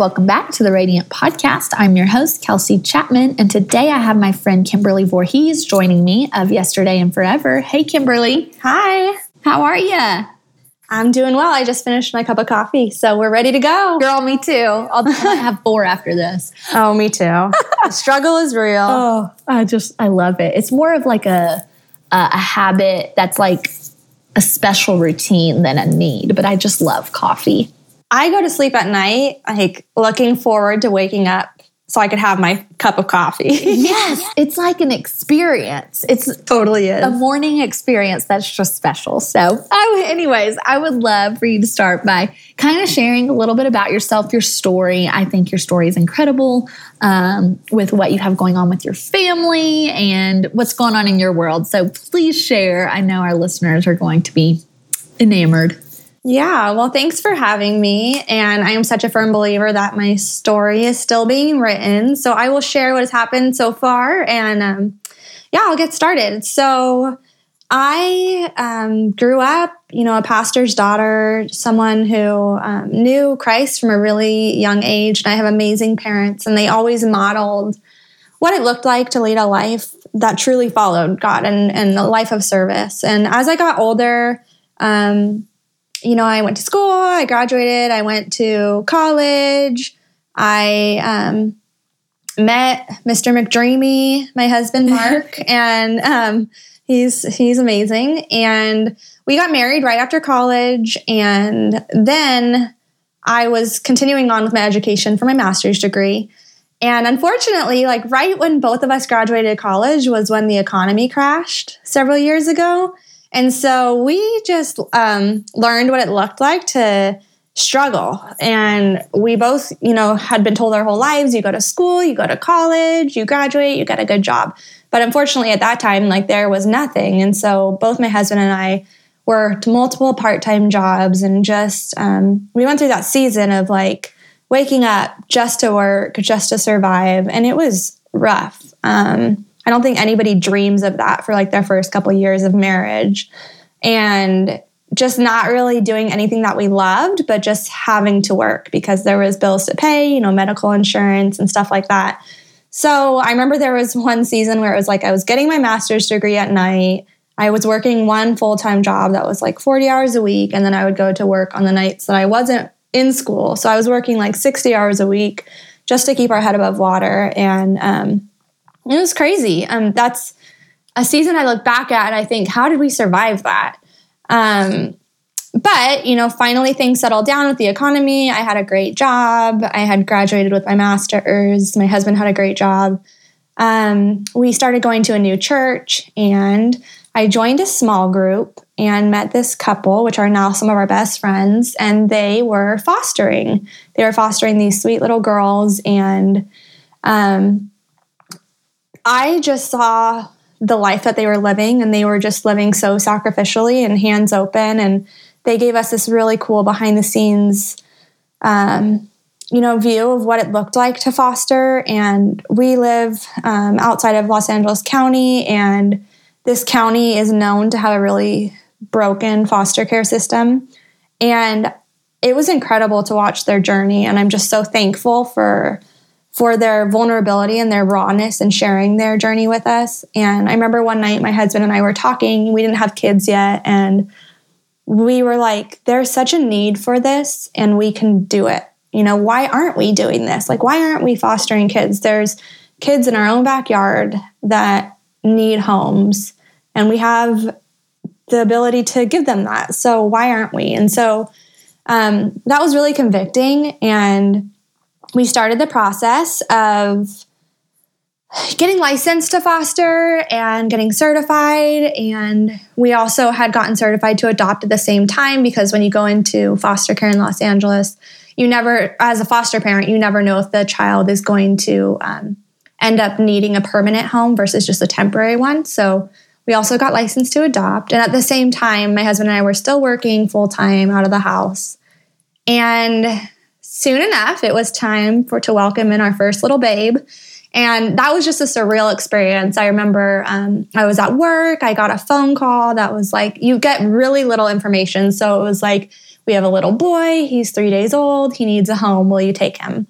Welcome back to the Radiant Podcast. I'm your host, Kelsey Chapman, and today I have my friend Kimberly Voorhis joining me of Yesterday and Forever. Hey, Kimberly. Hi. How are you? I'm doing well. I just finished my cup of coffee, so we're ready to go. Girl, me too. I'll have four after this. Oh, me too. the struggle is real. Oh, I just, I love it. It's more of like a, a habit that's like a special routine than a need, but I just love coffee. I go to sleep at night, like looking forward to waking up so I could have my cup of coffee. yes, it's like an experience. It's totally is. a morning experience that's just special. So, I, anyways, I would love for you to start by kind of sharing a little bit about yourself, your story. I think your story is incredible um, with what you have going on with your family and what's going on in your world. So, please share. I know our listeners are going to be enamored. Yeah, well, thanks for having me. And I am such a firm believer that my story is still being written. So I will share what has happened so far. And um, yeah, I'll get started. So I um, grew up, you know, a pastor's daughter, someone who um, knew Christ from a really young age. And I have amazing parents, and they always modeled what it looked like to lead a life that truly followed God and, and a life of service. And as I got older, um, you know, I went to school, I graduated, I went to college, I um, met Mr. McDreamy, my husband Mark, and um, he's he's amazing. And we got married right after college, and then I was continuing on with my education for my master's degree. And unfortunately, like right when both of us graduated college was when the economy crashed several years ago. And so we just um, learned what it looked like to struggle. And we both, you know, had been told our whole lives you go to school, you go to college, you graduate, you get a good job. But unfortunately, at that time, like there was nothing. And so both my husband and I worked multiple part time jobs and just, um, we went through that season of like waking up just to work, just to survive. And it was rough. Um, I don't think anybody dreams of that for like their first couple years of marriage. And just not really doing anything that we loved, but just having to work because there was bills to pay, you know, medical insurance and stuff like that. So I remember there was one season where it was like I was getting my master's degree at night. I was working one full time job that was like 40 hours a week. And then I would go to work on the nights that I wasn't in school. So I was working like 60 hours a week just to keep our head above water. And um, it was crazy. Um, that's a season I look back at and I think, how did we survive that? Um, but you know, finally things settled down with the economy. I had a great job. I had graduated with my master's. My husband had a great job. Um, we started going to a new church, and I joined a small group and met this couple, which are now some of our best friends. And they were fostering. They were fostering these sweet little girls, and um, I just saw the life that they were living, and they were just living so sacrificially and hands open. And they gave us this really cool behind the scenes, um, you know, view of what it looked like to foster. And we live um, outside of Los Angeles County, and this county is known to have a really broken foster care system. And it was incredible to watch their journey. And I'm just so thankful for for their vulnerability and their rawness and sharing their journey with us. And I remember one night my husband and I were talking, we didn't have kids yet. And we were like, there's such a need for this and we can do it. You know, why aren't we doing this? Like, why aren't we fostering kids? There's kids in our own backyard that need homes and we have the ability to give them that. So why aren't we? And so um, that was really convicting. And we started the process of getting licensed to foster and getting certified. And we also had gotten certified to adopt at the same time because when you go into foster care in Los Angeles, you never, as a foster parent, you never know if the child is going to um, end up needing a permanent home versus just a temporary one. So we also got licensed to adopt. And at the same time, my husband and I were still working full time out of the house. And soon enough, it was time for to welcome in our first little babe. And that was just a surreal experience. I remember um, I was at work, I got a phone call that was like, you get really little information. So it was like, We have a little boy. He's three days old. He needs a home. Will you take him?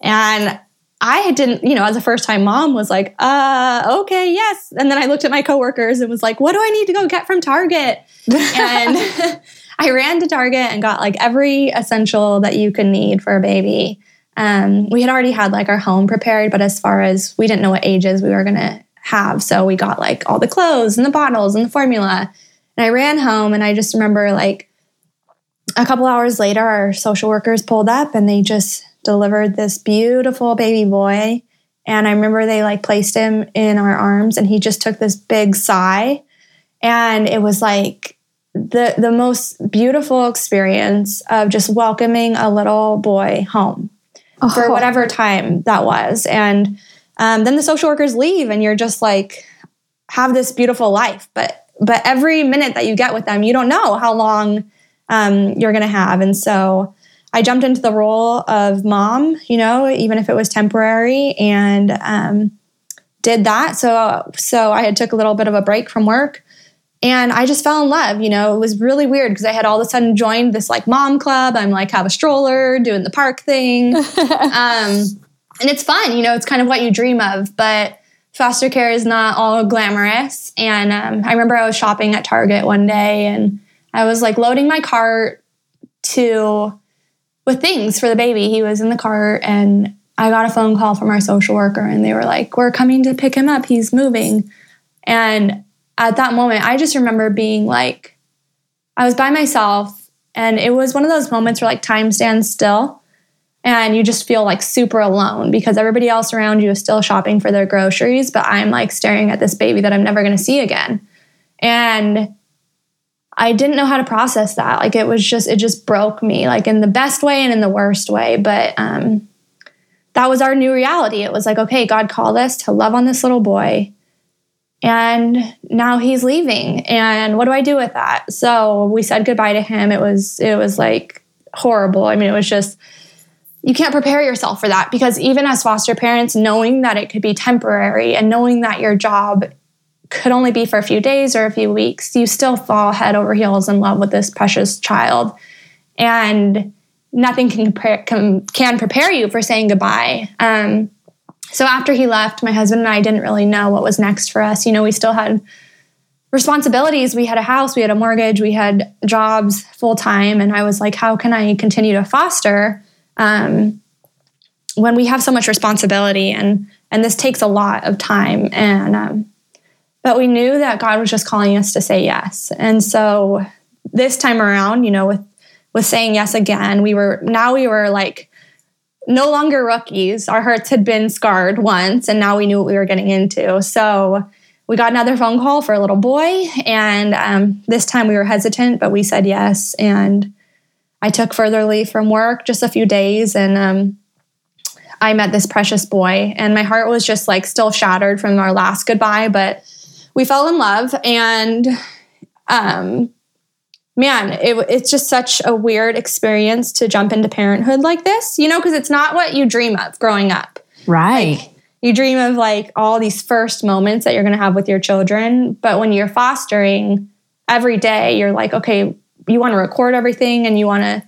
And I didn't, you know, as a first time mom was like, uh, okay, yes. And then I looked at my coworkers and was like, what do I need to go get from Target? and I ran to Target and got like every essential that you could need for a baby. Um, we had already had like our home prepared, but as far as we didn't know what ages we were going to have. So we got like all the clothes and the bottles and the formula. And I ran home and I just remember like a couple hours later, our social workers pulled up and they just delivered this beautiful baby boy. And I remember they like placed him in our arms and he just took this big sigh. And it was like the the most beautiful experience of just welcoming a little boy home oh. for whatever time that was. And um, then the social workers leave and you're just like have this beautiful life. But but every minute that you get with them, you don't know how long um, you're going to have. And so I jumped into the role of mom, you know, even if it was temporary, and um, did that. So, so I had took a little bit of a break from work, and I just fell in love. You know, it was really weird because I had all of a sudden joined this like mom club. I'm like have a stroller, doing the park thing, um, and it's fun. You know, it's kind of what you dream of, but foster care is not all glamorous. And um, I remember I was shopping at Target one day, and I was like loading my cart to with things for the baby. He was in the car and I got a phone call from our social worker and they were like, We're coming to pick him up. He's moving. And at that moment, I just remember being like, I was by myself and it was one of those moments where like time stands still and you just feel like super alone because everybody else around you is still shopping for their groceries, but I'm like staring at this baby that I'm never going to see again. And I didn't know how to process that. Like it was just, it just broke me, like in the best way and in the worst way. But um, that was our new reality. It was like, okay, God called us to love on this little boy. And now he's leaving. And what do I do with that? So we said goodbye to him. It was, it was like horrible. I mean, it was just, you can't prepare yourself for that because even as foster parents, knowing that it could be temporary and knowing that your job could only be for a few days or a few weeks, you still fall head over heels in love with this precious child. And nothing can, can, can prepare you for saying goodbye. Um, so after he left, my husband and I didn't really know what was next for us. You know, we still had responsibilities. We had a house, we had a mortgage, we had jobs full time. And I was like, how can I continue to foster um, when we have so much responsibility? And and this takes a lot of time. And um, but we knew that God was just calling us to say yes. And so this time around, you know, with with saying yes again, we were now we were like no longer rookies. Our hearts had been scarred once, and now we knew what we were getting into. So we got another phone call for a little boy, and um, this time we were hesitant, but we said yes. And I took further leave from work, just a few days, and um, I met this precious boy, and my heart was just like still shattered from our last goodbye, but we fell in love and um man it, it's just such a weird experience to jump into parenthood like this you know because it's not what you dream of growing up. Right. Like, you dream of like all these first moments that you're going to have with your children but when you're fostering every day you're like okay you want to record everything and you want to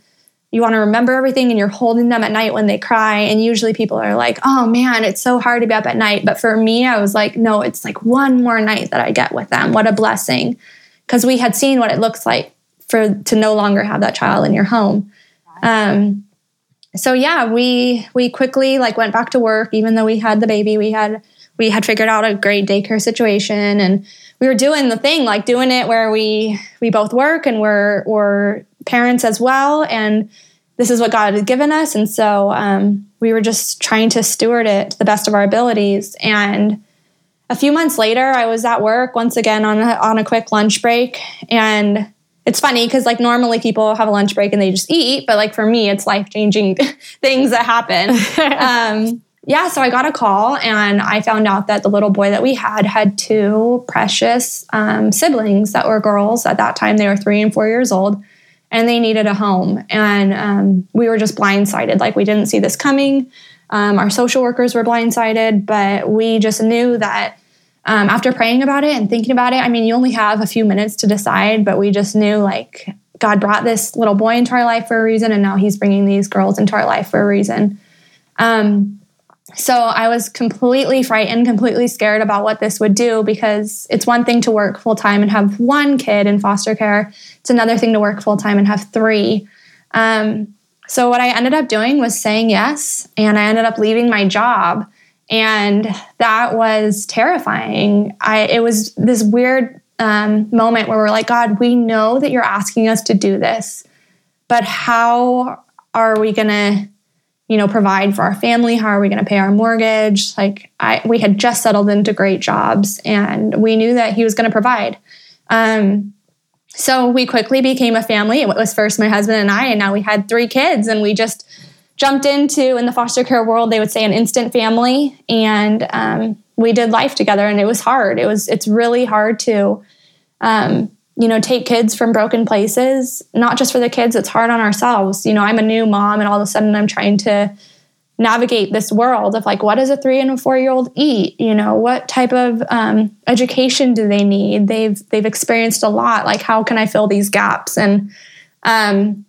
you want to remember everything and you're holding them at night when they cry and usually people are like oh man it's so hard to be up at night. But for me i was like no it's like one more night that i get with them. What a blessing. Because we had seen what it looks like for to no longer have that child in your home um, so yeah we we quickly like went back to work even though we had the baby we had we had figured out a great daycare situation and we were doing the thing like doing it where we we both work and we're we're parents as well. And this is what God had given us. And so um, we were just trying to steward it to the best of our abilities. And a few months later, I was at work once again on a, on a quick lunch break. And it's funny because like normally people have a lunch break and they just eat, but like for me, it's life changing things that happen. um, yeah, so I got a call and I found out that the little boy that we had had two precious um, siblings that were girls. At that time, they were three and four years old and they needed a home. And um, we were just blindsided. Like we didn't see this coming. Um, our social workers were blindsided, but we just knew that um, after praying about it and thinking about it, I mean, you only have a few minutes to decide, but we just knew like God brought this little boy into our life for a reason, and now He's bringing these girls into our life for a reason. Um, so I was completely frightened, completely scared about what this would do because it's one thing to work full time and have one kid in foster care. It's another thing to work full time and have three. Um, so what I ended up doing was saying yes, and I ended up leaving my job, and that was terrifying. I it was this weird um, moment where we're like, God, we know that you're asking us to do this, but how are we gonna you know provide for our family? How are we going to pay our mortgage? Like i we had just settled into great jobs and we knew that he was going to provide. Um, so we quickly became a family. It was first my husband and i and now we had three kids and we just jumped into in the foster care world they would say an instant family and um, we did life together and it was hard it was it's really hard to um, you know, take kids from broken places, not just for the kids, it's hard on ourselves. You know, I'm a new mom and all of a sudden I'm trying to navigate this world of like, what does a three and a four year old eat? You know, what type of um, education do they need? They've, they've experienced a lot. Like, how can I fill these gaps? And, um,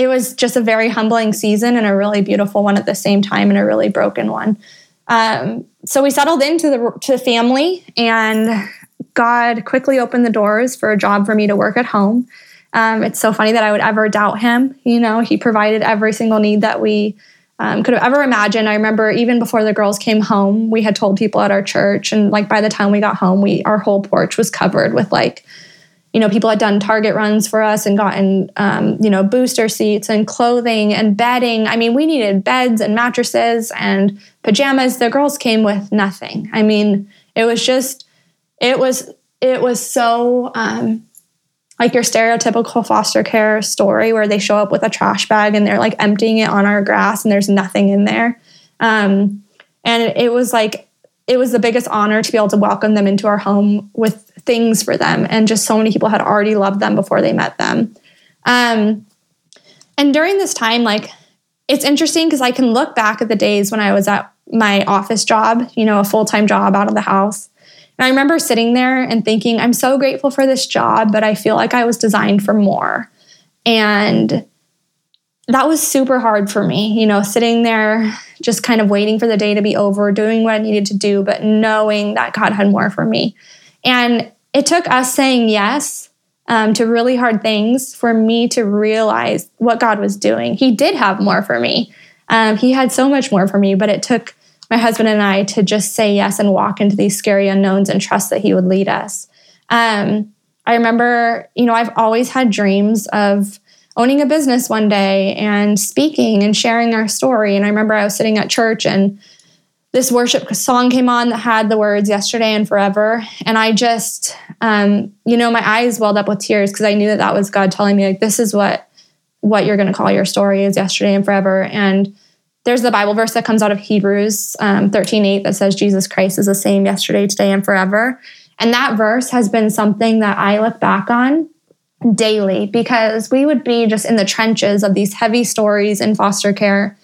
it was just a very humbling season and a really beautiful one at the same time and a really broken one. Um, so we settled into the to the family and God quickly opened the doors for a job for me to work at home. Um, it's so funny that I would ever doubt him. You know, he provided every single need that we um, could have ever imagined. I remember even before the girls came home, we had told people at our church, and like by the time we got home, we our whole porch was covered with like, you know, people had done Target runs for us and gotten, um, you know, booster seats and clothing and bedding. I mean, we needed beds and mattresses and pajamas. The girls came with nothing. I mean, it was just it was it was so um, like your stereotypical foster care story where they show up with a trash bag and they're like emptying it on our grass and there's nothing in there. Um, and it was like it was the biggest honor to be able to welcome them into our home with things for them. And just so many people had already loved them before they met them. Um, and during this time, like it's interesting because I can look back at the days when I was at my office job, you know, a full time job out of the house. And I remember sitting there and thinking, I'm so grateful for this job, but I feel like I was designed for more. And that was super hard for me, you know, sitting there just kind of waiting for the day to be over, doing what I needed to do, but knowing that God had more for me. And it took us saying yes um, to really hard things for me to realize what God was doing. He did have more for me. Um, he had so much more for me, but it took my husband and I to just say yes and walk into these scary unknowns and trust that He would lead us. Um, I remember, you know, I've always had dreams of owning a business one day and speaking and sharing our story. And I remember I was sitting at church and this worship song came on that had the words yesterday and forever. And I just, um, you know, my eyes welled up with tears because I knew that that was God telling me, like, this is what what you're going to call your story is yesterday and forever. And there's the Bible verse that comes out of Hebrews um, 13 8 that says Jesus Christ is the same yesterday, today, and forever. And that verse has been something that I look back on daily because we would be just in the trenches of these heavy stories in foster care.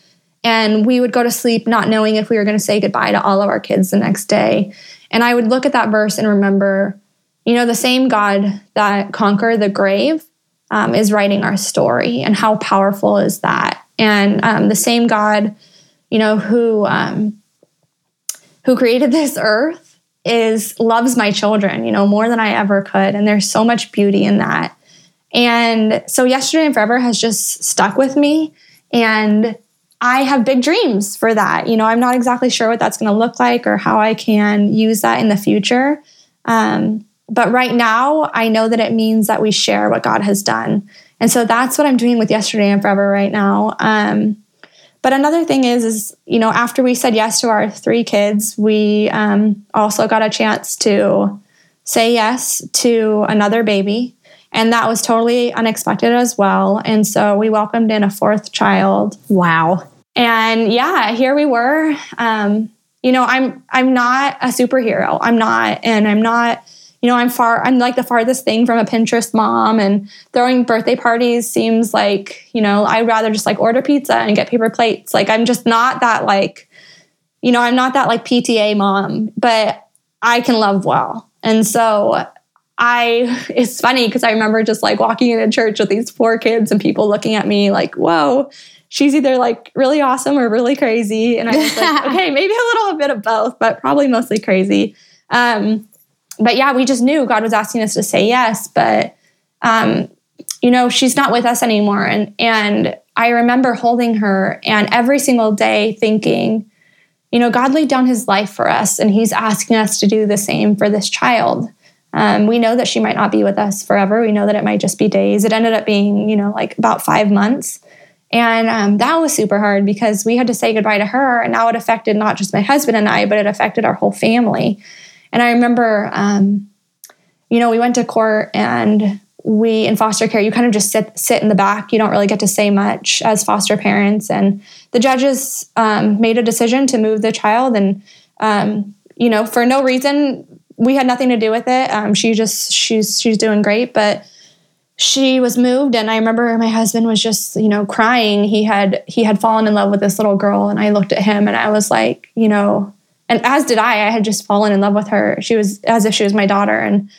And we would go to sleep not knowing if we were going to say goodbye to all of our kids the next day. And I would look at that verse and remember, you know, the same God that conquered the grave um, is writing our story. And how powerful is that? and um, the same God, you know, who um, who created this earth is loves my children, you know, more than I ever could, and there's so much beauty in that. And so, yesterday and forever has just stuck with me, and I have big dreams for that. You know, I'm not exactly sure what that's going to look like or how I can use that in the future. Um, but right now, I know that it means that we share what God has done. And so that's what I'm doing with Yesterday and Forever right now. Um, but another thing is, is you know, after we said yes to our three kids, we um, also got a chance to say yes to another baby, and that was totally unexpected as well. And so we welcomed in a fourth child. Wow! And yeah, here we were. Um, you know, I'm I'm not a superhero. I'm not, and I'm not you know, I'm far, I'm like the farthest thing from a Pinterest mom, and throwing birthday parties seems like, you know, I'd rather just like order pizza and get paper plates. Like, I'm just not that, like, you know, I'm not that like PTA mom, but I can love well. And so I it's funny because I remember just like walking into church with these four kids and people looking at me like, whoa, she's either like really awesome or really crazy. And I was like, okay, maybe a little bit of both, but probably mostly crazy. Um, but yeah, we just knew God was asking us to say yes. But um, you know, she's not with us anymore. And and I remember holding her and every single day thinking, you know, God laid down his life for us and he's asking us to do the same for this child. Um, we know that she might not be with us forever. We know that it might just be days. It ended up being, you know, like about five months. And um, that was super hard because we had to say goodbye to her. And now it affected not just my husband and I, but it affected our whole family. And I remember, um, you know, we went to court and we in foster care, you kind of just sit sit in the back. You don't really get to say much as foster parents. And the judges um, made a decision to move the child, and um, you know, for no reason, we had nothing to do with it. Um, she just she's she's doing great, but she was moved and i remember my husband was just you know crying. He had he had fallen in love with this little girl and i looked at him and i was like you know and as did i i had just fallen in love with her. She was as if she was my daughter and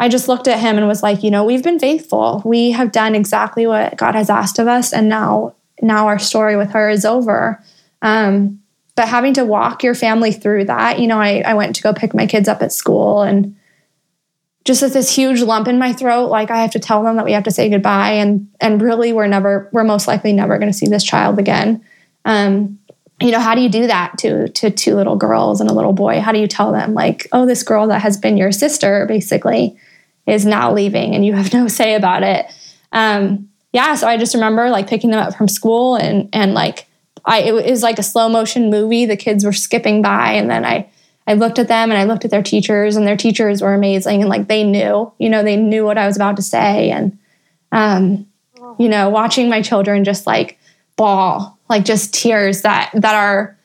i just looked at him and was like you know we've been faithful. We have done exactly what god has asked of us and now now our story with her is over. Um, but having to walk your family through that you know I, I went to go pick my kids up at school and just with this huge lump in my throat like i have to tell them that we have to say goodbye and and really we're never we're most likely never to see this child again. Um, you know how do you do that to to two little girls and a little boy? How do you tell them like oh this girl that has been your sister basically is now leaving and you have no say about it? Um, yeah so i just remember like picking them up from school and and like I it was like a slow motion movie. The kids were skipping by, and then I I looked at them and I looked at their teachers, and their teachers were amazing, and like they knew, you know, they knew what I was about to say, and um, you know, watching my children just like bawl, like just tears that that are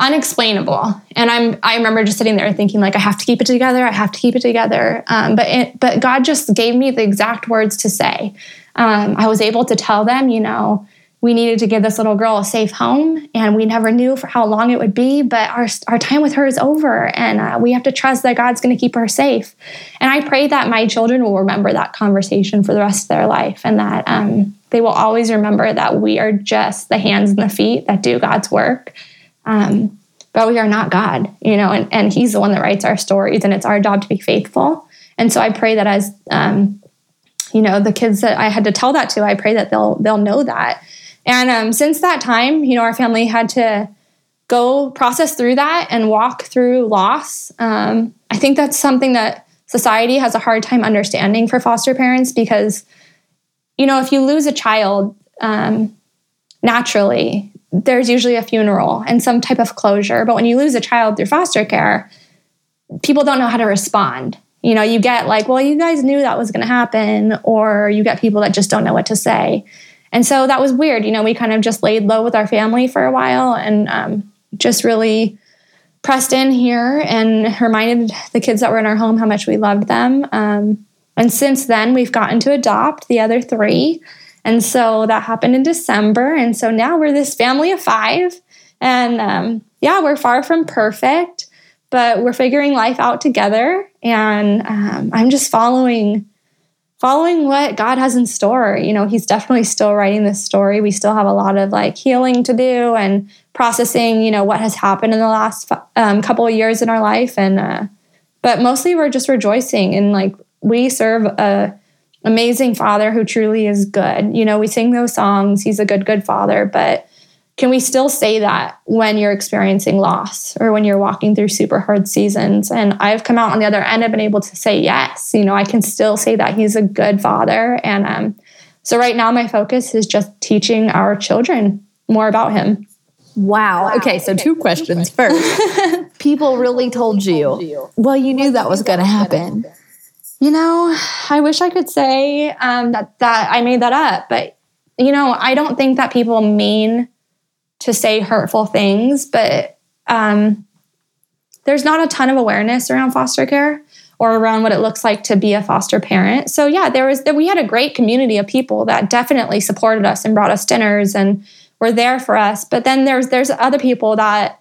unexplainable. And I'm I remember just sitting there thinking like I have to keep it together. I have to keep it together. Um, but it, but God just gave me the exact words to say. Um, I was able to tell them, you know, we needed to give this little girl a safe home and we never knew for how long it would be but our, our time with her is over and uh, we have to trust that god's going to keep her safe. And i pray that my children will remember that conversation for the rest of their life and that um, they will always remember that we are just the hands and the feet that do god's work. Um, but we are not god you know and, and he's the one that writes our stories and it's our job to be faithful. And so i pray that as um, you know the kids that i had to tell that to i pray that they'll they'll know that and um, since that time, you know, our family had to go process through that and walk through loss. Um, I think that's something that society has a hard time understanding for foster parents because, you know, if you lose a child um, naturally, there's usually a funeral and some type of closure. But when you lose a child through foster care, people don't know how to respond. You know, you get like, well, you guys knew that was going to happen, or you get people that just don't know what to say. And so that was weird. You know, we kind of just laid low with our family for a while and um, just really pressed in here and reminded the kids that were in our home how much we loved them. Um, and since then, we've gotten to adopt the other three. And so that happened in December. And so now we're this family of five. And um, yeah, we're far from perfect, but we're figuring life out together. And um, I'm just following following what God has in store. You know, He's definitely still writing this story. We still have a lot of like healing to do and processing, you know, what has happened in the last um, couple of years in our life. And, uh, but mostly we're just rejoicing and like we serve a amazing father who truly is good. You know, we sing those songs. He's a good, good father, but can we still say that when you're experiencing loss or when you're walking through super hard seasons? And I've come out on the other end, I've been able to say yes. You know, I can still say that he's a good father. And um, so right now, my focus is just teaching our children more about him. Wow. wow. Okay, so two questions. First, people really told you, well, you knew that was going to happen. You know, I wish I could say um, that that I made that up, but you know, I don't think that people mean to say hurtful things, but um, there's not a ton of awareness around foster care or around what it looks like to be a foster parent. So yeah, there was we had a great community of people that definitely supported us and brought us dinners and were there for us. But then there's there's other people that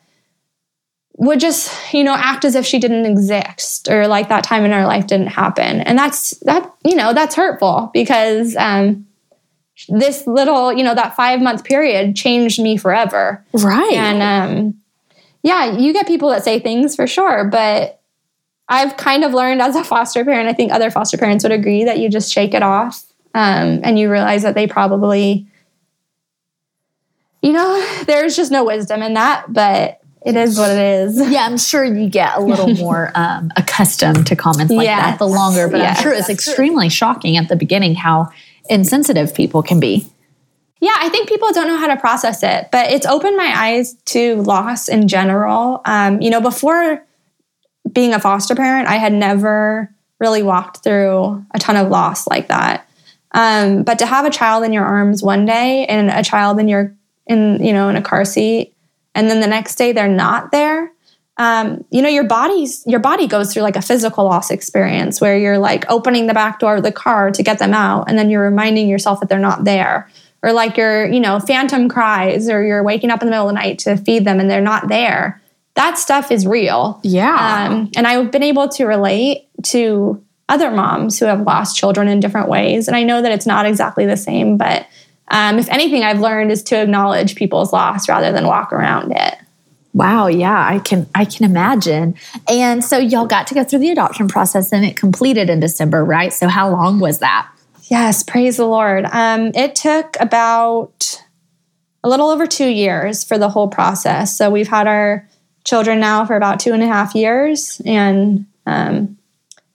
would just you know act as if she didn't exist or like that time in our life didn't happen and that's that you know that's hurtful because um this little you know that five month period changed me forever right and um yeah you get people that say things for sure but i've kind of learned as a foster parent i think other foster parents would agree that you just shake it off um, and you realize that they probably you know there's just no wisdom in that but it is what it is. Yeah, I'm sure you get a little more um, accustomed to comments like yes. that the longer, but yes. I'm sure it's extremely shocking at the beginning how insensitive people can be. Yeah, I think people don't know how to process it, but it's opened my eyes to loss in general. Um, you know, before being a foster parent, I had never really walked through a ton of loss like that. Um, but to have a child in your arms one day and a child in your in you know in a car seat and then the next day they're not there um, you know your body's your body goes through like a physical loss experience where you're like opening the back door of the car to get them out and then you're reminding yourself that they're not there. Or like your you know phantom cries or you're waking up in the middle of the night to feed them and they're not there. That stuff is real. Yeah. Um, and i've been able to relate to other moms who have lost children in different ways and i know that it's not exactly the same but um, if anything I've learned is to acknowledge people's loss rather than walk around it. Wow, yeah, I can I can imagine. And so y'all got to go through the adoption process and it completed in December, right? So how long was that? Yes, praise the Lord. Um, it took about a little over two years for the whole process. So we've had our children now for about two and a half years, and um,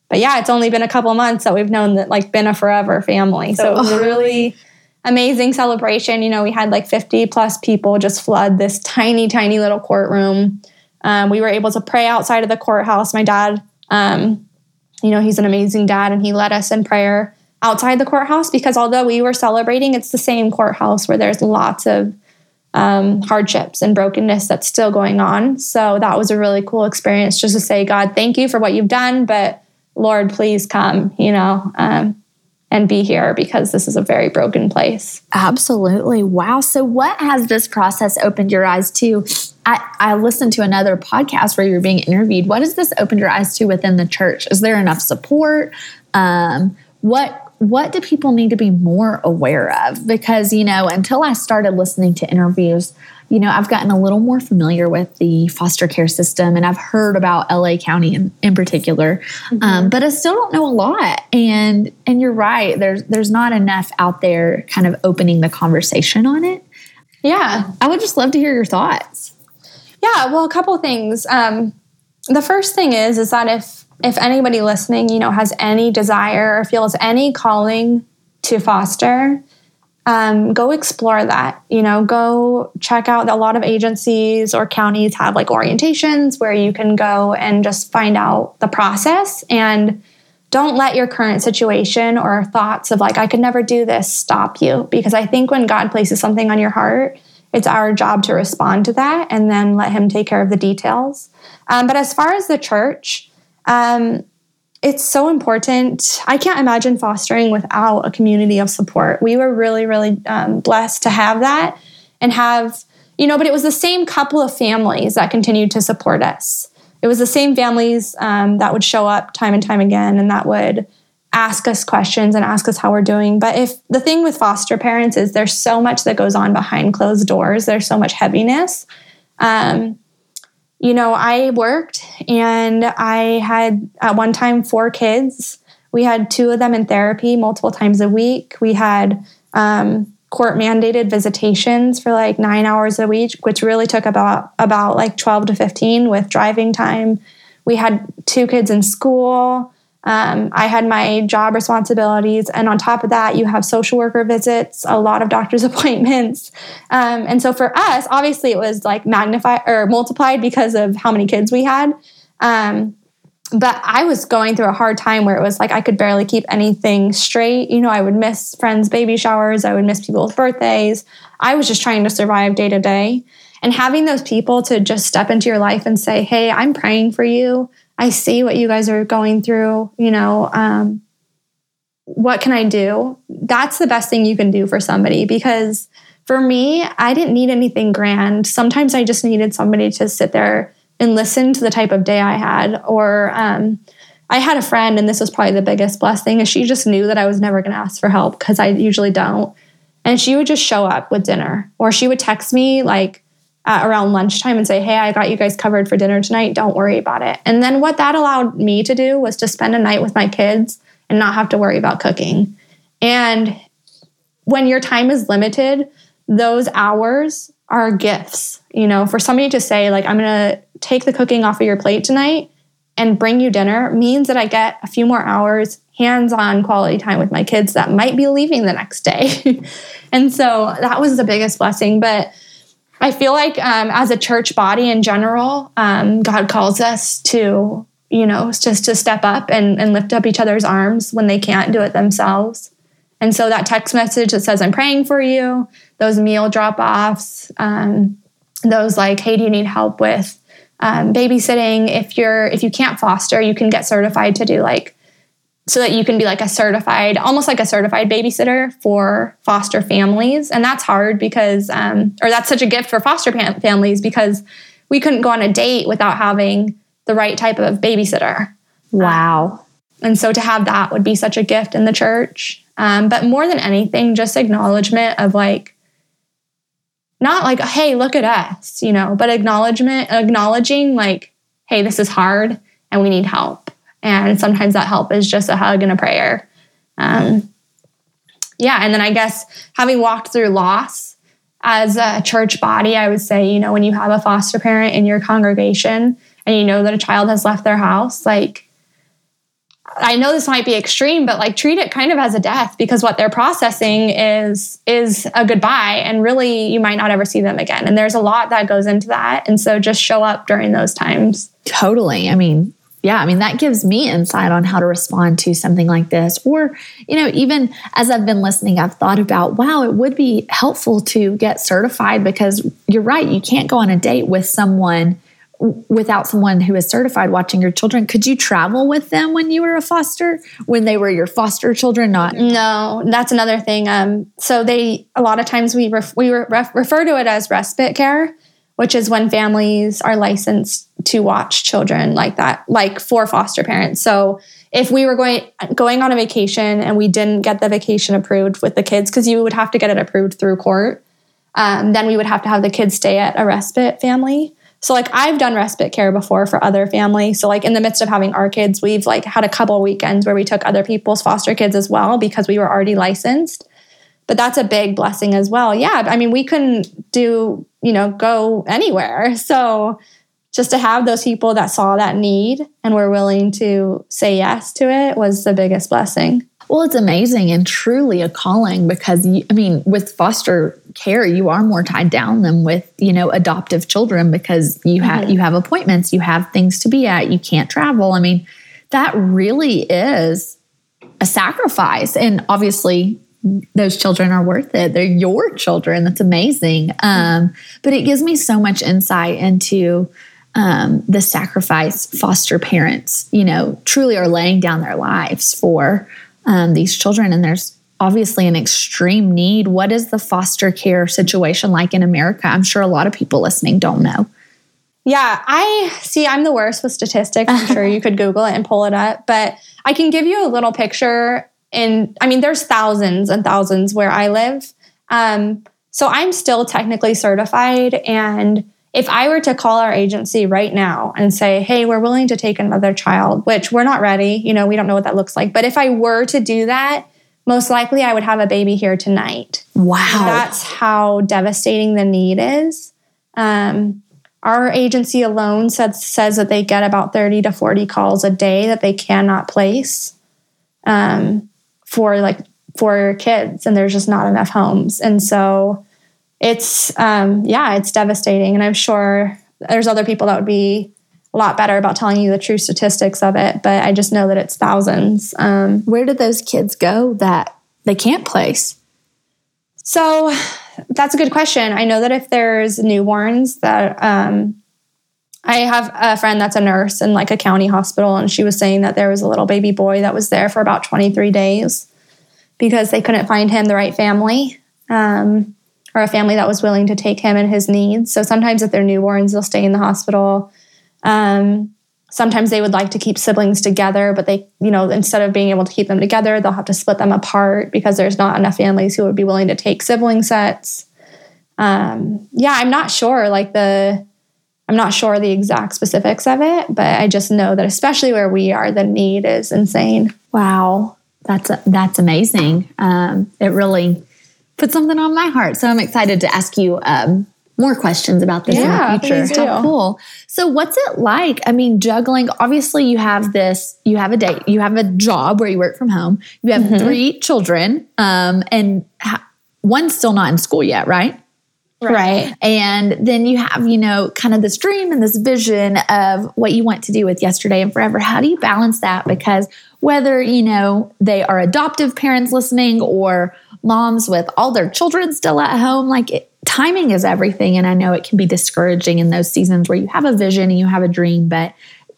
but yeah, it's only been a couple months that we've known that like been a forever family. So it was really amazing celebration. You know, we had like 50 plus people just flood this tiny, tiny little courtroom. Um, we were able to pray outside of the courthouse. My dad, um, you know, he's an amazing dad, and he led us in prayer outside the courthouse because although we were celebrating, it's the same courthouse where there's lots of um, hardships and brokenness that's still going on. So that was a really cool experience just to say, God, thank you for what you've done, but Lord, please come, you know. Um, and be here because this is a very broken place. Absolutely. Wow. So, what has this process opened your eyes to? I, I listened to another podcast where you were being interviewed. What has this opened your eyes to within the church? Is there enough support? Um, what what do people need to be more aware of? Because, you know, until I started listening to interviews, you know, I've gotten a little more familiar with the foster care system and I've heard about LA County in, in particular, mm-hmm. um, but I still don't know a lot. And and you're right, there's there's not enough out there kind of opening the conversation on it. Yeah, I would just love to hear your thoughts. Yeah, well, a couple things. Um, the first thing is is that if if anybody listening, you know, has any desire or feels any calling to foster, um, go explore that. You know, go check out a lot of agencies or counties have like orientations where you can go and just find out the process and don't let your current situation or thoughts of like, I could never do this stop you. Because I think when God places something on your heart, it's our job to respond to that and then let Him take care of the details. Um, but as far as the church, um, it's so important. I can't imagine fostering without a community of support. We were really, really um, blessed to have that and have, you know, but it was the same couple of families that continued to support us. It was the same families um, that would show up time and time again and that would ask us questions and ask us how we're doing. But if the thing with foster parents is there's so much that goes on behind closed doors, there's so much heaviness. Um, you know, I worked and I had at one time four kids. We had two of them in therapy multiple times a week. We had um, court mandated visitations for like nine hours a week, which really took about about like twelve to fifteen with driving time. We had two kids in school. Um, I had my job responsibilities, and on top of that, you have social worker visits, a lot of doctor's appointments, um, and so for us, obviously, it was like magnified or multiplied because of how many kids we had. Um, but I was going through a hard time where it was like I could barely keep anything straight. You know, I would miss friends' baby showers, I would miss people's birthdays. I was just trying to survive day to day. And having those people to just step into your life and say, Hey, I'm praying for you. I see what you guys are going through, you know, um, what can I do? That's the best thing you can do for somebody because for me, I didn't need anything grand. Sometimes I just needed somebody to sit there and listen to the type of day I had. Or um, I had a friend, and this was probably the biggest blessing, is she just knew that I was never going to ask for help because I usually don't. And she would just show up with dinner, or she would text me like Uh, around lunchtime and say, Hey, I got you guys covered for dinner tonight. Don't worry about it. And then what that allowed me to do was to spend a night with my kids and not have to worry about cooking. And when your time is limited, those hours are gifts. You know, for somebody to say, like, I'm going to take the cooking off of your plate tonight and bring you dinner means that I get a few more hours hands on quality time with my kids that might be leaving the next day. and so that was the biggest blessing. But I feel like um, as a church body in general, um, God calls us to, you know, just to step up and, and lift up each other's arms when they can't do it themselves. And so that text message that says, I'm praying for you, those meal drop offs, um, those like, hey, do you need help with um, babysitting? If you're, if you can't foster, you can get certified to do like, so that you can be like a certified, almost like a certified babysitter for foster families. And that's hard because, um, or that's such a gift for foster families because we couldn't go on a date without having the right type of babysitter. Wow. And so to have that would be such a gift in the church. Um, but more than anything, just acknowledgement of like, not like, hey, look at us, you know, but acknowledgement, acknowledging like, hey, this is hard and we need help. And sometimes that help is just a hug and a prayer. Um, yeah. And then I guess having walked through loss as a church body, I would say, you know, when you have a foster parent in your congregation and you know that a child has left their house, like, I know this might be extreme, but like treat it kind of as a death because what they're processing is is a goodbye and really you might not ever see them again. And there's a lot that goes into that. And so just show up during those times. Totally. I mean, yeah, I mean, that gives me insight on how to respond to something like this. Or, you know, even as I've been listening, I've thought about, wow, it would be helpful to get certified because you're right, you can't go on a date with someone without someone who is certified watching your children could you travel with them when you were a foster when they were your foster children not no that's another thing um, so they a lot of times we ref, we ref, refer to it as respite care which is when families are licensed to watch children like that like for foster parents so if we were going going on a vacation and we didn't get the vacation approved with the kids because you would have to get it approved through court um, then we would have to have the kids stay at a respite family so like I've done respite care before for other families. So like in the midst of having our kids, we've like had a couple weekends where we took other people's foster kids as well because we were already licensed. But that's a big blessing as well. Yeah, I mean we couldn't do, you know, go anywhere. So just to have those people that saw that need and were willing to say yes to it was the biggest blessing. Well, it's amazing and truly a calling because you, I mean, with foster care, you are more tied down than with you know adoptive children because you have mm-hmm. you have appointments, you have things to be at, you can't travel. I mean, that really is a sacrifice, and obviously those children are worth it. They're your children. That's amazing. Um, but it gives me so much insight into um, the sacrifice foster parents, you know, truly are laying down their lives for um, these children. And there's obviously an extreme need. What is the foster care situation like in America? I'm sure a lot of people listening don't know. Yeah, I see. I'm the worst with statistics. I'm sure you could Google it and pull it up, but I can give you a little picture. And I mean, there's thousands and thousands where I live. Um, so I'm still technically certified. And if I were to call our agency right now and say, hey, we're willing to take another child, which we're not ready, you know, we don't know what that looks like. But if I were to do that, most likely I would have a baby here tonight. Wow. That's how devastating the need is. Um, our agency alone says, says that they get about 30 to 40 calls a day that they cannot place um, for like for kids, and there's just not enough homes. And so it's um, yeah, it's devastating, and I'm sure there's other people that would be a lot better about telling you the true statistics of it. But I just know that it's thousands. Um, Where did those kids go that they can't place? So that's a good question. I know that if there's newborns that um, I have a friend that's a nurse in like a county hospital, and she was saying that there was a little baby boy that was there for about 23 days because they couldn't find him the right family. Um, or a family that was willing to take him and his needs. So sometimes if they're newborns, they'll stay in the hospital. Um, sometimes they would like to keep siblings together, but they, you know, instead of being able to keep them together, they'll have to split them apart because there's not enough families who would be willing to take sibling sets. Um, yeah, I'm not sure like the I'm not sure the exact specifics of it, but I just know that especially where we are, the need is insane. Wow, that's that's amazing. Um, it really put something on my heart, so I'm excited to ask you um, more questions about this Yeah, in the future. please do. How cool! So, what's it like? I mean, juggling. Obviously, you have this. You have a date. You have a job where you work from home. You have Mm-hmm. three children, um, and ha- one's still not in school yet, right? Right. And then you have, you know, kind of this dream and this vision of what you want to do with yesterday and forever. How do you balance that? Because whether, you know, they are adoptive parents listening or moms with all their children still at home, like it, timing is everything. And I know it can be discouraging in those seasons where you have a vision and you have a dream, but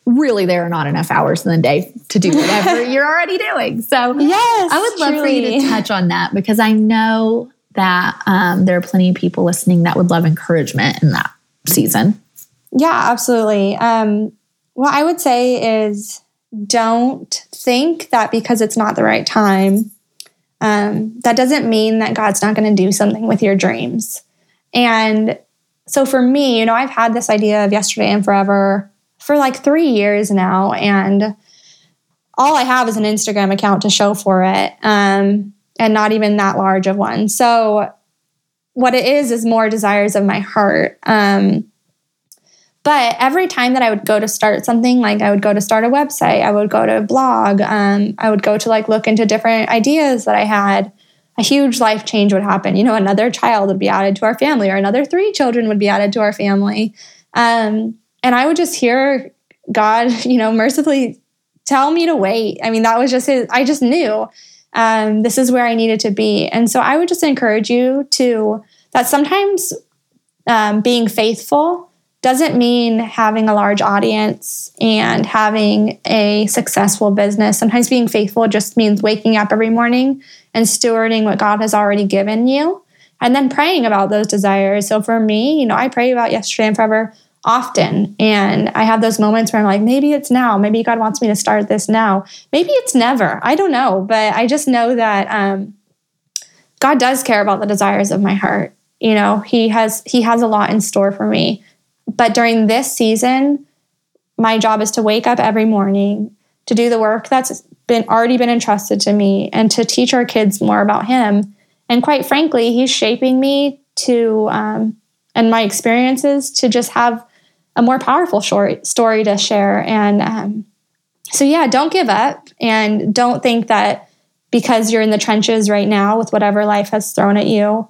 really there are not enough hours in the day to do whatever you're already doing. So Yes. I would love for you to touch on that because I know that um, there are plenty of people listening that would love encouragement in that season. Yeah, absolutely. Um, what I would say is don't think that because it's not the right time, um, that doesn't mean that God's not going to do something with your dreams. And so for me, you know, I've had this idea of yesterday and forever for like three years now. And all I have is an Instagram account to show for it, um, and not even that large of one. So what it is is more desires of my heart. Um, but every time that I would go to start something, like I would go to start a website, I would go to a blog, um, I would go to like look into different ideas that I had, a huge life change would happen. You know, another child would be added to our family, or another three children would be added to our family. Um, and I would just hear God, you know, mercifully tell me to wait. I mean, that was just his, I just knew um, this is where I needed to be. And so I would just encourage you to, that sometimes um, being faithful doesn't mean having a large audience and having a successful business. Sometimes being faithful just means waking up every morning and stewarding what God has already given you and then praying about those desires. So for me, you know, I pray about yesterday and forever often. And I have those moments where I'm like, maybe it's now. Maybe God wants me to start this now. Maybe it's never. I don't know. But I just know that um, God does care about the desires of my heart. You know, He has He has a lot in store for me. But during this season, my job is to wake up every morning to do the work that's been already been entrusted to me and to teach our kids more about him. And quite frankly, he's shaping me to um, and my experiences to just have a more powerful short story to share. And um, so, yeah, don't give up and don't think that because you're in the trenches right now with whatever life has thrown at you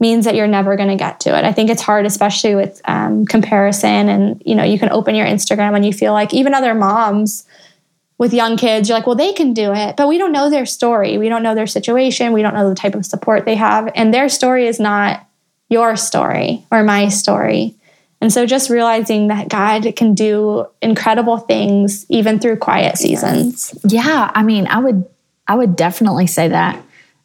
means that you're never going to get to it. I think it's hard, especially with um, comparison. And you know, you can open your Instagram and you feel like even other moms with young kids, you're like, well, they can do it, but we don't know their story. We don't know their situation. We don't know the type of support they have, and their story is not your story or my story. And so, just realizing that God can do incredible things even through quiet seasons. Yeah, I mean, I would I would definitely say that.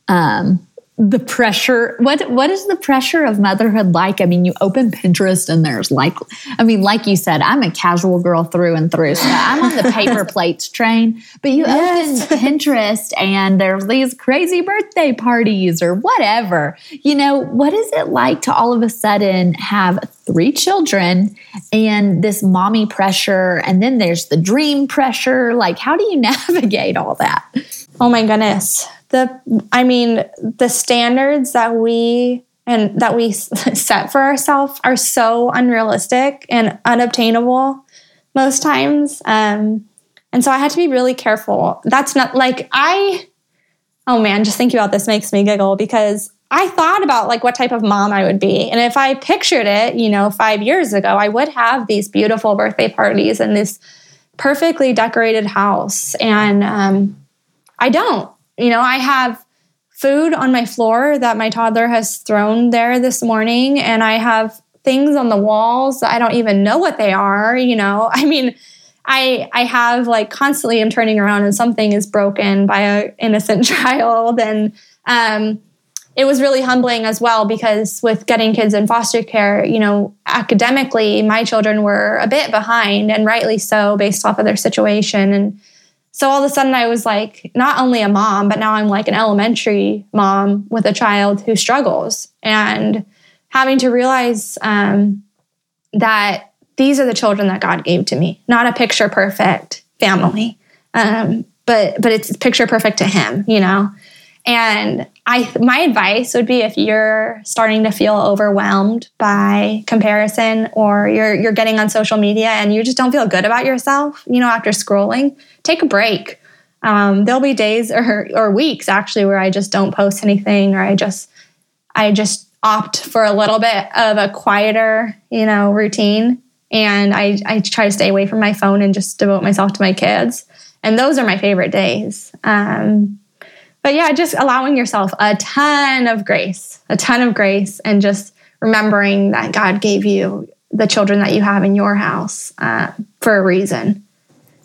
Um the pressure what what is the pressure of motherhood like? I mean you open pinterest and there's like i mean like you said i'm a casual girl through and through so i'm on the paper plates train but you Yes. open pinterest and there's these crazy birthday parties or whatever. You know what is it like to all of a sudden have three children and this mommy pressure and then there's the dream pressure? Like how do you navigate all that Oh my goodness. The I mean, the standards that we and that we set for ourselves are so unrealistic and unobtainable most times. Um and so I had to be really careful. That's not like I oh man, just thinking about this makes me giggle because I thought about like what type of mom I would be. And if I pictured it, you know, 5 years ago, I would have these beautiful birthday parties and this perfectly decorated house and um I don't. You know, I have food on my floor that my toddler has thrown there this morning, and I have things on the walls that I don't even know what they are. You know, I mean, I I have like constantly I'm turning around and something is broken by a innocent child, and um, it was really humbling as well because with getting kids in foster care, you know, academically, my children were a bit behind and rightly so based off of their situation. And so all of a sudden I was like, not only a mom, but now I'm like an elementary mom with a child who struggles and having to realize um, that these are the children that God gave to me, not a picture perfect family. Um, but but it's picture perfect to him, you know. And I my advice would be if you're starting to feel overwhelmed by comparison or you're you're getting on social media and you just don't feel good about yourself, you know, after scrolling, take a break. Um, there'll be days or or weeks actually where I just don't post anything or I just I just opt for a little bit of a quieter, you know, routine. And I, I try to stay away from my phone and just devote myself to my kids. And those are my favorite days. Um, but yeah, just allowing yourself a ton of grace, a ton of grace, and just remembering that God gave you the children that you have in your house uh, for a reason.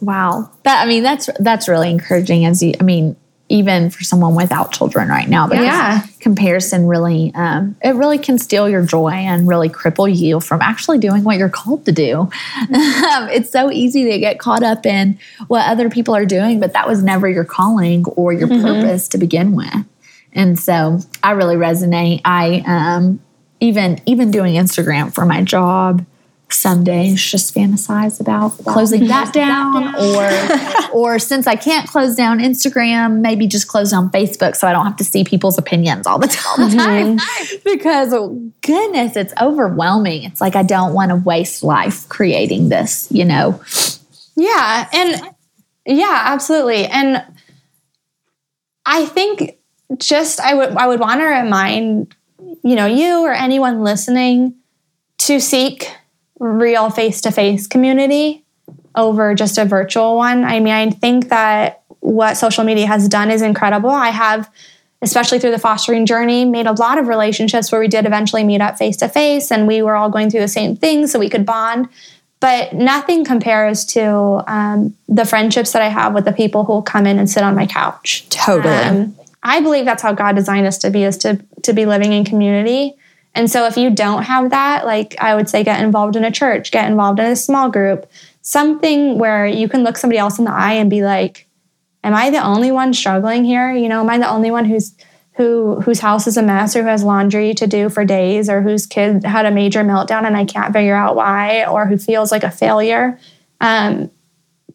Wow, that I mean that's that's really encouraging. As you, I mean, even for someone without children right now. Because yeah. comparison really, um, it really can steal your joy and really cripple you from actually doing what you're called to do. it's so easy to get caught up in what other people are doing, but that was never your calling or your mm-hmm. purpose to begin with. And so I really resonate. I um, even even doing Instagram for my job some days just fantasize about closing that down or or since I can't close down Instagram, maybe just close down Facebook so I don't have to see people's opinions all the time. Mm-hmm. because oh, goodness, it's overwhelming. It's like I don't want to waste life creating this, you know. Yeah, and yeah, absolutely. And I think just I would I would want to remind you know you or anyone listening to seek real face to face community over just a virtual one. I mean, I think that what social media has done is incredible. I have, especially through the fostering journey, made a lot of relationships where we did eventually meet up face to face and we were all going through the same things so we could bond. But nothing compares to um, the friendships that I have with the people who will come in and sit on my couch. Totally. Um, I believe that's how God designed us to be, is to, to be living in community. And so if you don't have that, like I would say, get involved in a church, get involved in a small group, something where you can look somebody else in the eye and be like, am I the only one struggling here? You know, am I the only one who's who whose house is a mess or who has laundry to do for days or whose kid had a major meltdown and I can't figure out why or who feels like a failure? Um,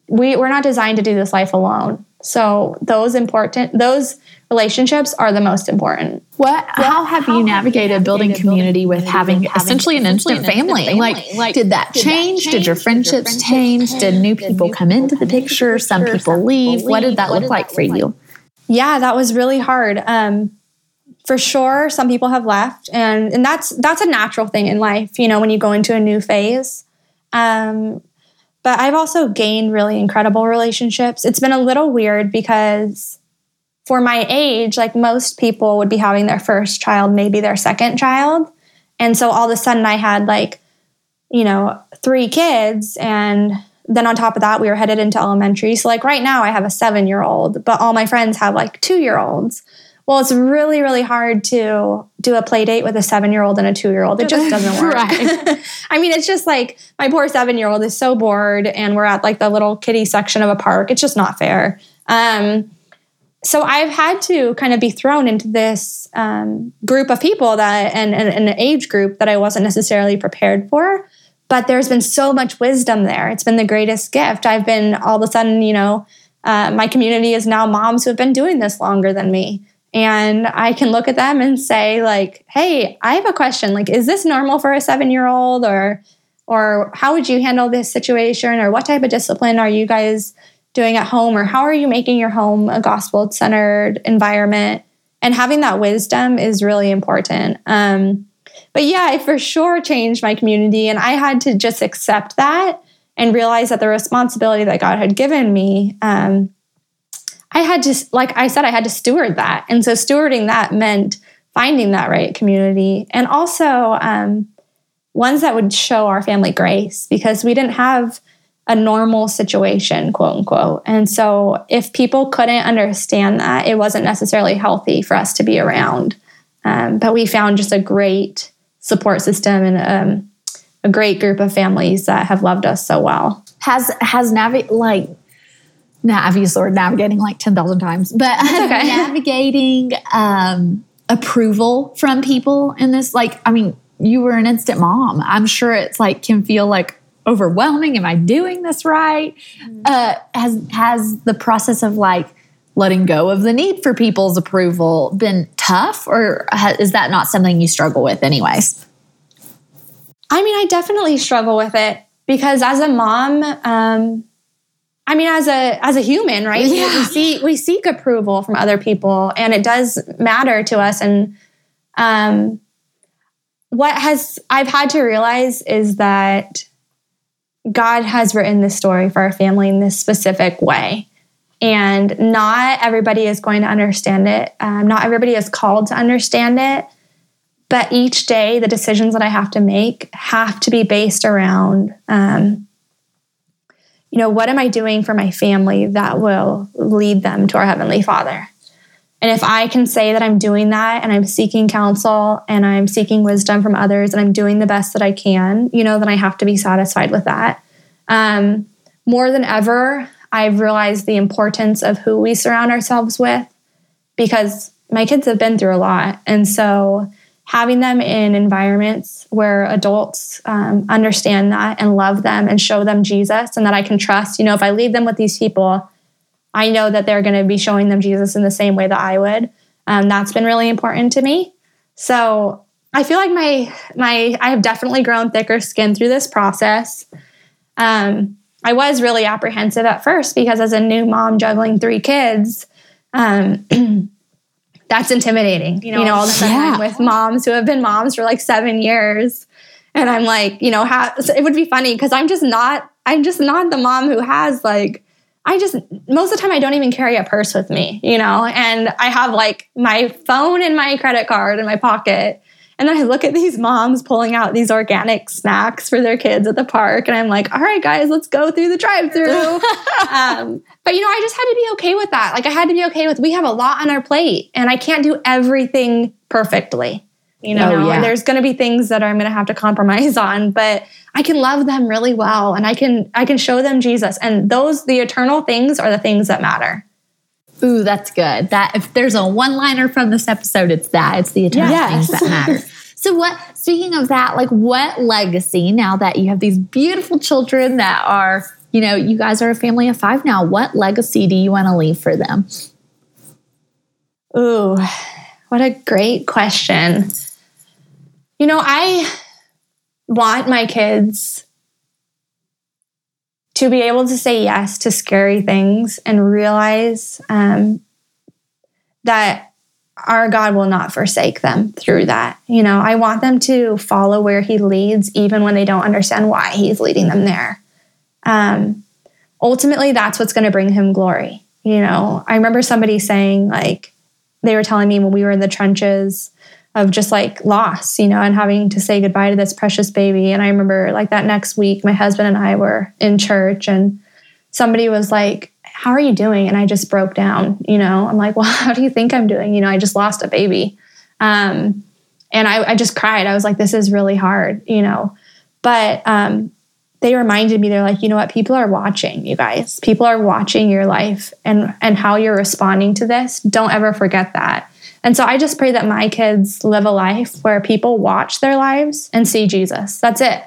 we, we're not designed to do this life alone. So those important those relationships are the most important. What? How have how you navigated building community with having essentially an instant family? family? Like, like, did that did change? That change? Did your friendships change? Did new people come into the picture? Some people leave. What did that look like for you? Yeah, that was really hard. Um, for sure, some people have left, and and that's that's a natural thing in life. You know, when you go into a new phase. Um, but I've also gained really incredible relationships. It's been a little weird because for my age, like most people would be having their first child, maybe their second child. And so all of a sudden I had like, you know, three kids. And then on top of that, we were headed into elementary. So, like, right now I have a seven year old, but all my friends have like two year olds. Well, it's really, really hard to do a play date with a seven year old and a two year old. It just doesn't work. right. I mean, it's just like my poor seven year old is so bored, and we're at like the little kiddie section of a park. It's just not fair. Um, so I've had to kind of be thrown into this um, group of people that and, and, and, an age group that I wasn't necessarily prepared for. But there's been so much wisdom there. It's been the greatest gift. I've been all of a sudden, you know, uh, my community is now moms who have been doing this longer than me. And I can look at them and say, like, hey, I have a question. Like, is this normal for a seven year old? Or, or how would you handle this situation? Or what type of discipline are you guys doing at home or how are you making your home a gospel centered environment and having that wisdom is really important um, but yeah i for sure changed my community and i had to just accept that and realize that the responsibility that god had given me um, i had to like i said i had to steward that and so stewarding that meant finding that right community and also um, ones that would show our family grace because we didn't have a normal situation, quote unquote. And so if people couldn't understand that, it wasn't necessarily healthy for us to be around. Um, but we found just a great support system and um, a great group of families that have loved us so well. Has has navigate like now I've used the word navigating like ten thousand times, but okay. navigating um, approval from people in this, like, I mean, you were an instant mom. I'm sure it's like can feel like overwhelming. Am I doing this right? Mm-hmm. Uh, has has the process of like letting go of the need for people's approval been tough, or is that not something you struggle with, anyways? I mean, I definitely struggle with it because as a mom, um, I mean, as a as a human, right? Yeah. We, see we seek approval from other people, and it does matter to us. And um, what has I've had to realize is that God has written this story for our family in this specific way. And not everybody is going to understand it. Um, not everybody is called to understand it. But each day, the decisions that I have to make have to be based around, um, you know, what am I doing for my family that will lead them to our Heavenly Father? And if I can say that I'm doing that and I'm seeking counsel and I'm seeking wisdom from others and I'm doing the best that I can, you know, then I have to be satisfied with that. Um, more than ever, I've realized the importance of who we surround ourselves with because my kids have been through a lot. And so having them in environments where adults um, understand that and love them and show them Jesus and that I can trust, you know, if I leave them with these people, I know that they're going to be showing them Jesus in the same way that I would. Um, that's been really important to me. So I feel like my my I have definitely grown thicker skin through this process. Um, I was really apprehensive at first because as a new mom juggling three kids, um, that's intimidating. You know, you know all the time yeah. with moms who have been moms for like seven years, and I'm like, you know, how it would be funny because I'm just not. I'm just not the mom who has like I just most of the time I don't even carry a purse with me, you know, and I have like my phone and my credit card in my pocket. And then I look at these moms pulling out these organic snacks for their kids at the park, and I'm like, all right, guys, let's go through the drive-through. um, but you know, I just had to be okay with that. Like I had to be okay with we have a lot on our plate, and I can't do everything perfectly. You know, oh, yeah. and there's going to be things that I'm going to have to compromise on, but I can love them really well and I can I can show them Jesus. And those the eternal things are the things that matter. Ooh, that's good. That if there's a one-liner from this episode, it's that. It's the eternal yes. things that matter. so what speaking of that, like what legacy now that you have these beautiful children that are, you know, you guys are a family of 5 now, what legacy do you want to leave for them? Ooh, what a great question. You know, I want my kids to be able to say yes to scary things and realize um, that our God will not forsake them through that. You know, I want them to follow where He leads, even when they don't understand why He's leading them there. Um, ultimately, that's what's going to bring Him glory. You know, I remember somebody saying, like, they were telling me when we were in the trenches, of just like loss, you know, and having to say goodbye to this precious baby. And I remember like that next week, my husband and I were in church and somebody was like, How are you doing? And I just broke down, you know, I'm like, Well, how do you think I'm doing? You know, I just lost a baby. Um, and I, I just cried. I was like, This is really hard, you know. But um, they reminded me, they're like, you know what, people are watching, you guys. People are watching your life and and how you're responding to this. Don't ever forget that and so I just pray that my kids live a life where people watch their lives and see Jesus. That's it.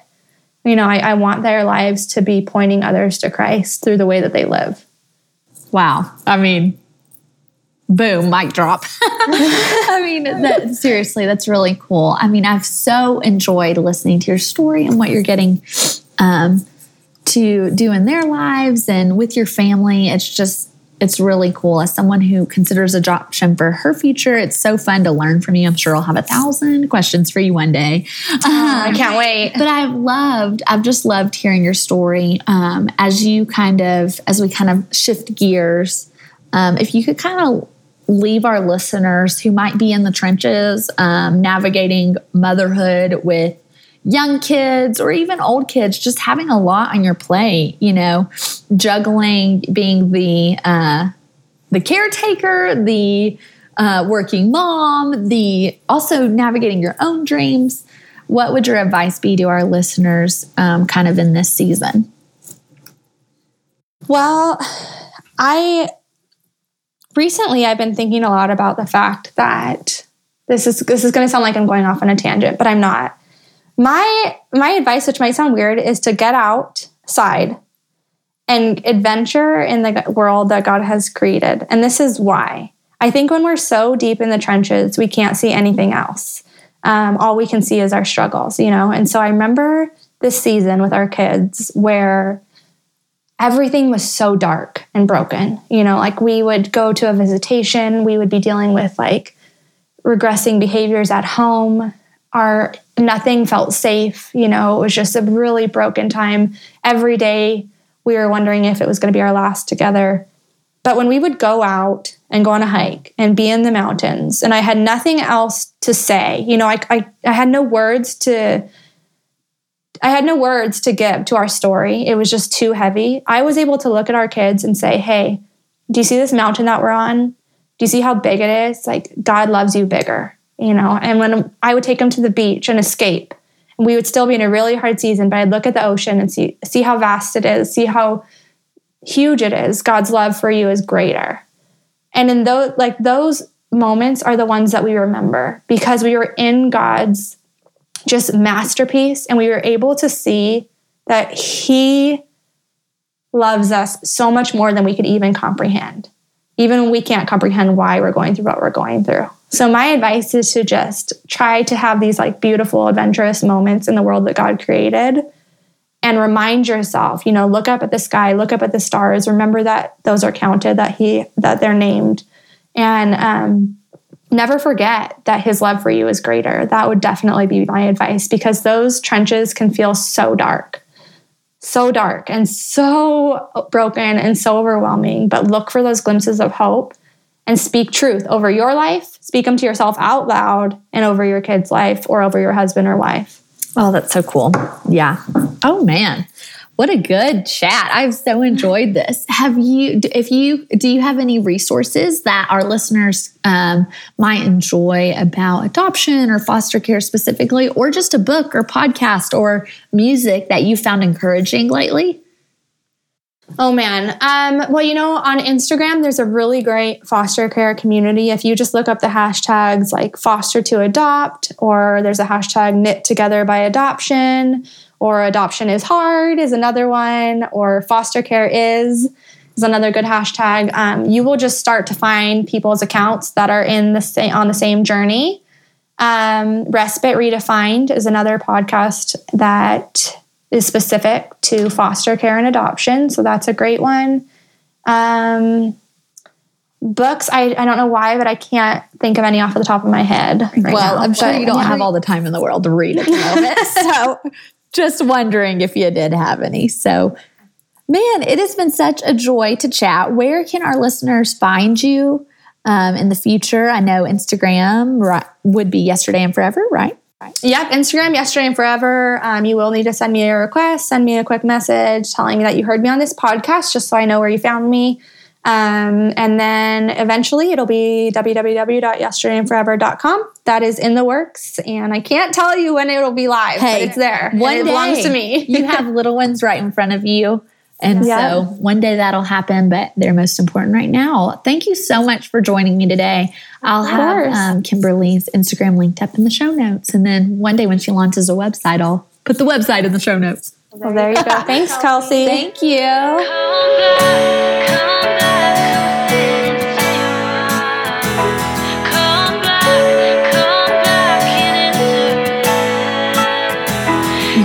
You know, I, I want their lives to be pointing others to Christ through the way that they live. Wow. I mean, boom, mic drop. I mean, that, seriously, that's really cool. I mean, I've so enjoyed listening to your story and what you're getting um, to do in their lives and with your family. It's just, it's really cool. As someone who considers adoption for her future, it's so fun to learn from you. I'm sure I'll have a thousand questions for you one day. Oh, I can't um, wait. But I've loved, I've just loved hearing your story um, as you kind of, as we kind of shift gears. Um, if you could kind of leave our listeners who might be in the trenches, um, navigating motherhood with young kids or even old kids just having a lot on your plate you know juggling being the uh, the caretaker the uh, working mom, the also navigating your own dreams. What would your advice be to our listeners um, kind of in this season? Well, I recently I've been thinking a lot about the fact that this is this is going to sound like I'm going off on a tangent, but I'm not. My my advice, which might sound weird, is to get outside and adventure in the world that God has created. And this is why. I think when we're so deep in the trenches, we can't see anything else. Um, all we can see is our struggles, you know? And so I remember this season with our kids where everything was so dark and broken. You know, like we would go to a visitation, we would be dealing with like regressing behaviors at home. Our nothing felt safe. You know, it was just a really broken time. Every day we were wondering if it was going to be our last together. But when we would go out and go on a hike and be in the mountains, and I had nothing else to say, you know, I, I, I had no words to I had no words to give to our story. It was just too heavy. I was able to look at our kids and say, Hey, do you see this mountain that we're on? Do you see how big it is? Like, God loves you bigger, you know? And when I would take them to the beach and escape, we would still be in a really hard season, but I'd look at the ocean and see, see how vast it is, see how huge it is. God's love for you is greater. And in those, like, those moments are the ones that we remember because we were in God's just masterpiece. And we were able to see that He loves us so much more than we could even comprehend, even when we can't comprehend why we're going through what we're going through. So, my advice is to just try to have these like beautiful, adventurous moments in the world that God created and remind yourself, you know, look up at the sky, look up at the stars, remember that those are counted, that He, that they're named. And, um, never forget that his love for you is greater. That would definitely be my advice because those trenches can feel so dark, so dark and so broken and so overwhelming. But look for those glimpses of hope and speak truth over your life, speak them to yourself out loud and over your kid's life or over your husband or wife. Oh, that's so cool. Yeah. Oh, man. What a good chat. I've so enjoyed this. Have you, if you, do you have any resources that our listeners um, might enjoy about adoption or foster care specifically, or just a book or podcast or music that you found encouraging lately? Oh man. Um, well, you know, on Instagram, there's a really great foster care community. If you just look up the hashtags like foster to adopt, or there's a hashtag knit together by adoption, or adoption is hard is another one, or foster care is is another good hashtag. Um, you will just start to find people's accounts that are in the same on the same journey. Um, Respite Redefined is another podcast that is specific to foster care and adoption, so that's a great one. Um, books, I, I don't know why, but I can't think of any off the top of my head. Right well, now. I'm sure but, you don't yeah. have all the time in the world to read at the moment. so just wondering if you did have any. So, man, it has been such a joy to chat. Where can our listeners find you um, in the future? I know Instagram right, would be yesterday and forever, right? Yep, Instagram, yesterday and forever. Um, you will need to send me a request, send me a quick message telling me that you heard me on this podcast, just so I know where you found me. Um, and then eventually it'll be www.yesterdayandforever.com. That is in the works. And I can't tell you when it'll be live, hey, but it's there. One it day, belongs to me. you have little ones right in front of you. And yeah. so one day that'll happen, but they're most important right now. Thank you so much for joining me today. I'll have um, Kimberly's Instagram linked up in the show notes. And then one day when she launches a website, I'll put the website in the show notes. Well, there you go. Thanks, Kelsey. Thank you.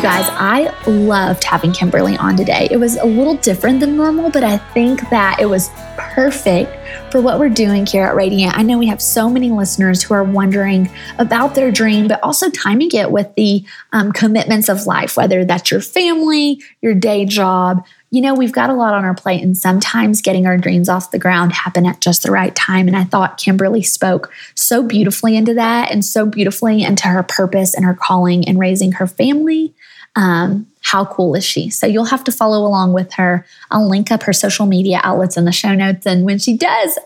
Guys, I loved having Kimberly on today. It was a little different than normal, but I think that it was perfect for what we're doing here at Radiant. I know we have so many listeners who are wondering about their dream, but also timing it with the um, commitments of life, whether that's your family, your day job. You know, we've got a lot on our plate, and sometimes getting our dreams off the ground happen at just the right time. And I thought Kimberly spoke so beautifully into that and so beautifully into her purpose and her calling and raising her family um, how cool is she? So you'll have to follow along with her. I'll link up her social media outlets in the show notes. And when she does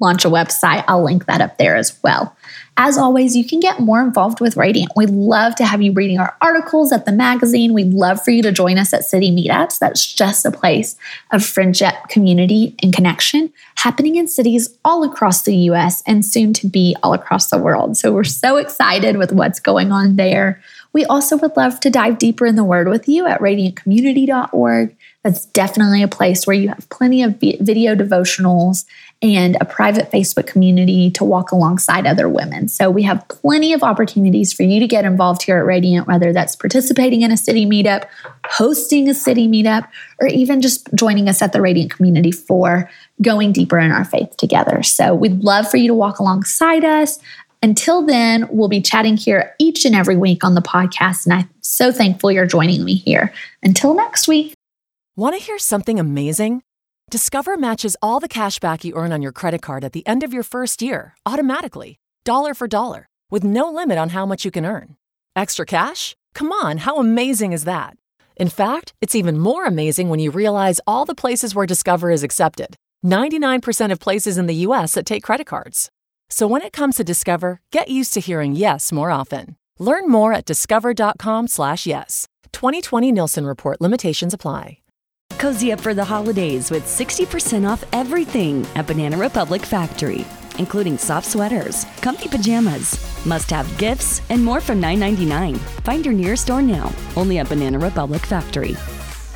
launch a website. I'll link that up there as well. As always, you can get more involved with Radiant. We'd love to have you reading our articles at the magazine. We'd love for you to join us at city meetups. That's just a place of friendship, community, and connection happening in cities all across the US and soon to be all across the world. So we're so excited with what's going on there. We also would love to dive deeper in the Word with you at radiantcommunity.org. That's definitely a place where you have plenty of video devotionals and a private Facebook community to walk alongside other women. So we have plenty of opportunities for you to get involved here at Radiant, whether that's participating in a city meetup, hosting a city meetup, or even just joining us at the Radiant community for going deeper in our faith together. So we'd love for you to walk alongside us. Until then, we'll be chatting here each and every week on the podcast. And I'm so thankful you're joining me here. Until next week. Want to hear something amazing? Discover matches all the cash back you earn on your credit card at the end of your first year automatically, dollar for dollar, with no limit on how much you can earn. Extra cash? Come on, how amazing is that? In fact, it's even more amazing when you realize all the places where Discover is accepted 99% of places in the US that take credit cards. So when it comes to Discover, get used to hearing yes more often. Learn more at discover.com/slash yes. 2020 Nielsen Report limitations apply. Cozy up for the holidays with 60% off everything at Banana Republic Factory, including soft sweaters, comfy pajamas, must have gifts, and more from $9.99. Find your nearest store now, only at Banana Republic Factory.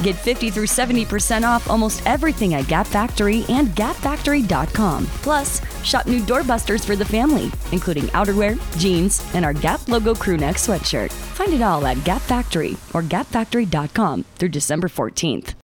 Get 50 through 70% off almost everything at Gap Factory and gapfactory.com. Plus, shop new doorbusters for the family, including outerwear, jeans, and our Gap logo crew neck sweatshirt. Find it all at Gap Factory or gapfactory.com through December 14th.